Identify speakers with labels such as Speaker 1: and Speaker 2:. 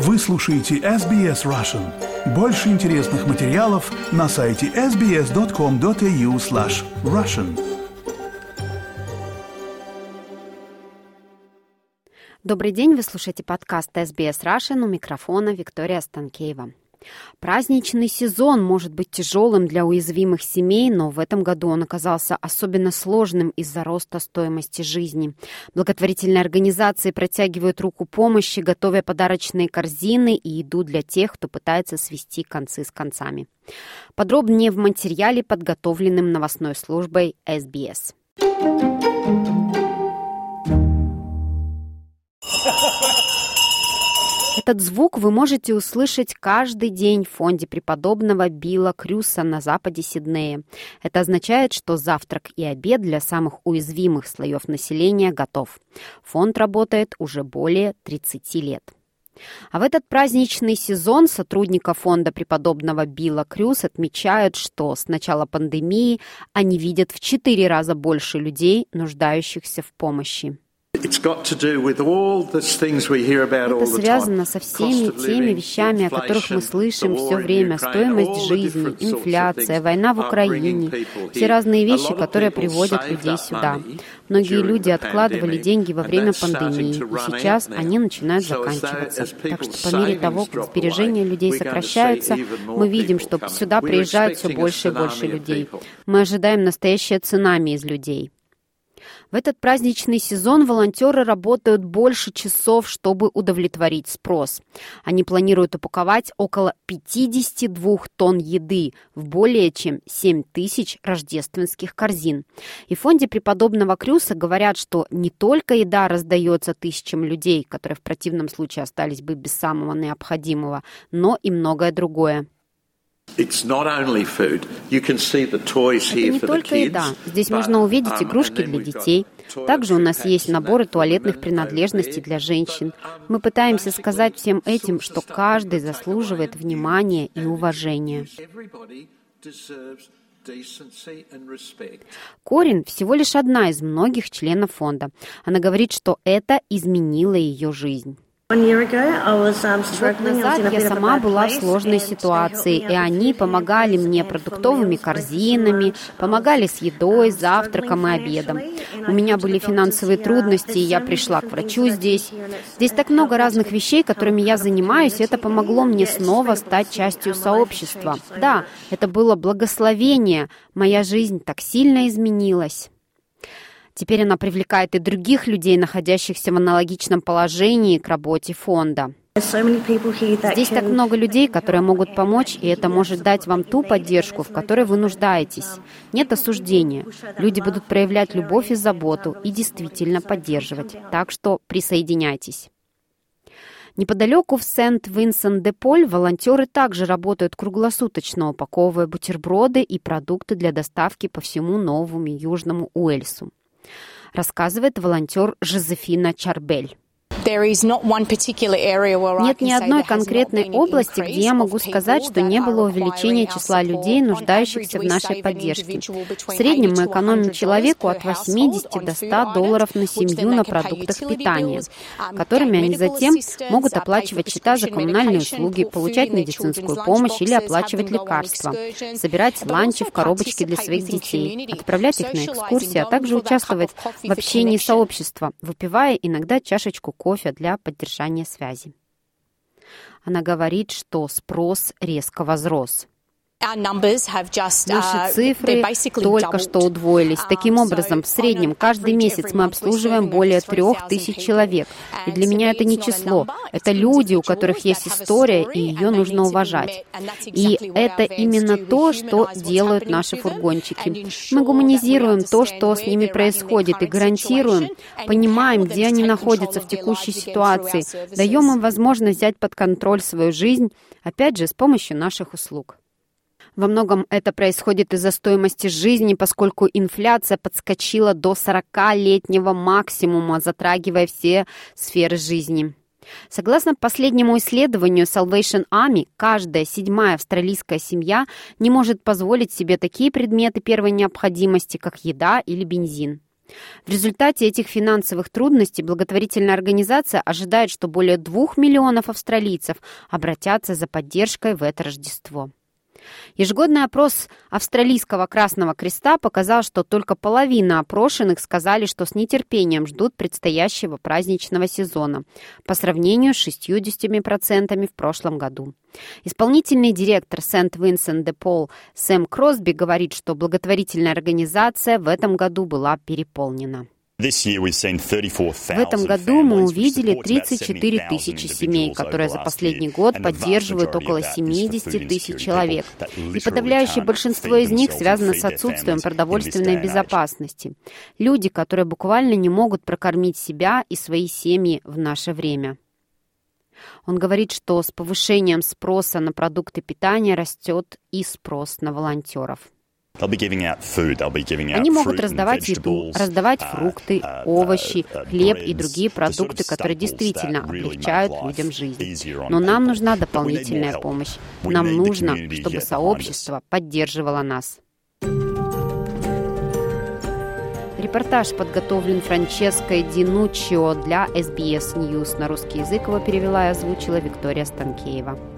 Speaker 1: Вы слушаете SBS Russian. Больше интересных материалов на сайте sbs.com.au slash russian.
Speaker 2: Добрый день, вы слушаете подкаст SBS Russian у микрофона Виктория Станкеева. Праздничный сезон может быть тяжелым для уязвимых семей, но в этом году он оказался особенно сложным из-за роста стоимости жизни. Благотворительные организации протягивают руку помощи, готовя подарочные корзины и еду для тех, кто пытается свести концы с концами. Подробнее в материале, подготовленном новостной службой SBS. Этот звук вы можете услышать каждый день в фонде преподобного Билла Крюса на западе Сиднея. Это означает, что завтрак и обед для самых уязвимых слоев населения готов. Фонд работает уже более 30 лет. А в этот праздничный сезон сотрудника фонда преподобного Билла Крюс отмечают, что с начала пандемии они видят в четыре раза больше людей, нуждающихся в помощи. Это связано со всеми теми вещами, о которых мы слышим все время. Стоимость жизни, инфляция, война в Украине. Все разные вещи, которые приводят людей сюда. Многие люди откладывали деньги во время пандемии, и сейчас они начинают заканчиваться. Так что по мере того, как сбережения людей сокращаются, мы видим, что сюда приезжают все больше и больше людей. Мы ожидаем настоящее цунами из людей. В этот праздничный сезон волонтеры работают больше часов, чтобы удовлетворить спрос. Они планируют упаковать около 52 тонн еды в более чем 7 тысяч рождественских корзин. И в фонде преподобного Крюса говорят, что не только еда раздается тысячам людей, которые в противном случае остались бы без самого необходимого, но и многое другое. Это не только еда. Здесь можно увидеть um, игрушки для детей. Также у нас есть наборы туалетных принадлежностей для женщин. Мы пытаемся сказать всем этим, что каждый заслуживает внимания и уважения. Корин всего лишь одна из многих членов фонда. Она говорит, что это изменило ее жизнь. Год назад я сама была в сложной ситуации, и они помогали мне продуктовыми корзинами, помогали с едой, завтраком и обедом. У меня были финансовые трудности, и я пришла к врачу здесь. Здесь так много разных вещей, которыми я занимаюсь, и это помогло мне снова стать частью сообщества. Да, это было благословение. Моя жизнь так сильно изменилась. Теперь она привлекает и других людей, находящихся в аналогичном положении к работе фонда. Здесь так много людей, которые могут помочь, и это может дать вам ту поддержку, в которой вы нуждаетесь. Нет осуждения. Люди будут проявлять любовь и заботу и действительно поддерживать. Так что присоединяйтесь. Неподалеку в Сент-Винсент-де-Поль волонтеры также работают круглосуточно, упаковывая бутерброды и продукты для доставки по всему Новому Южному Уэльсу рассказывает волонтер Жозефина Чарбель. Нет ни одной конкретной области, где я могу сказать, что не было увеличения числа людей, нуждающихся в нашей поддержке. В среднем мы экономим человеку от 80 до 100 долларов на семью на продуктах питания, которыми они затем могут оплачивать счета за коммунальные услуги, получать медицинскую помощь или оплачивать лекарства, собирать ланчи в коробочке для своих детей, отправлять их на экскурсии, а также участвовать в общении сообщества, выпивая иногда чашечку кофе кофе для поддержания связи. Она говорит, что спрос резко возрос. Наши uh, цифры только что удвоились. Таким um, образом, в среднем каждый месяц мы обслуживаем более трех тысяч человек. И для меня это не число. Это люди, у которых есть история, и ее нужно уважать. И это именно то, что делают наши фургончики. Мы гуманизируем то, что с ними происходит, и гарантируем, понимаем, где они находятся в текущей ситуации, даем им возможность взять под контроль свою жизнь, опять же, с помощью наших услуг. Во многом это происходит из-за стоимости жизни, поскольку инфляция подскочила до 40-летнего максимума, затрагивая все сферы жизни. Согласно последнему исследованию Salvation Army, каждая седьмая австралийская семья не может позволить себе такие предметы первой необходимости, как еда или бензин. В результате этих финансовых трудностей благотворительная организация ожидает, что более двух миллионов австралийцев обратятся за поддержкой в это Рождество. Ежегодный опрос Австралийского Красного Креста показал, что только половина опрошенных сказали, что с нетерпением ждут предстоящего праздничного сезона по сравнению с 60% в прошлом году. Исполнительный директор Сент-Винсент-де-Пол Сэм Кросби говорит, что благотворительная организация в этом году была переполнена. В этом году мы увидели 34 тысячи семей, которые за последний год поддерживают около 70 тысяч человек. И подавляющее большинство из них связано с отсутствием продовольственной безопасности. Люди, которые буквально не могут прокормить себя и свои семьи в наше время. Он говорит, что с повышением спроса на продукты питания растет и спрос на волонтеров. Они могут раздавать еду, раздавать uh, фрукты, uh, овощи, хлеб и другие продукты, которые действительно облегчают людям жизнь. Но нам нужна дополнительная помощь. Нам нужно, чтобы сообщество поддерживало нас. Репортаж подготовлен Франческой Динуччио для SBS News. На русский язык его перевела и озвучила Виктория Станкеева.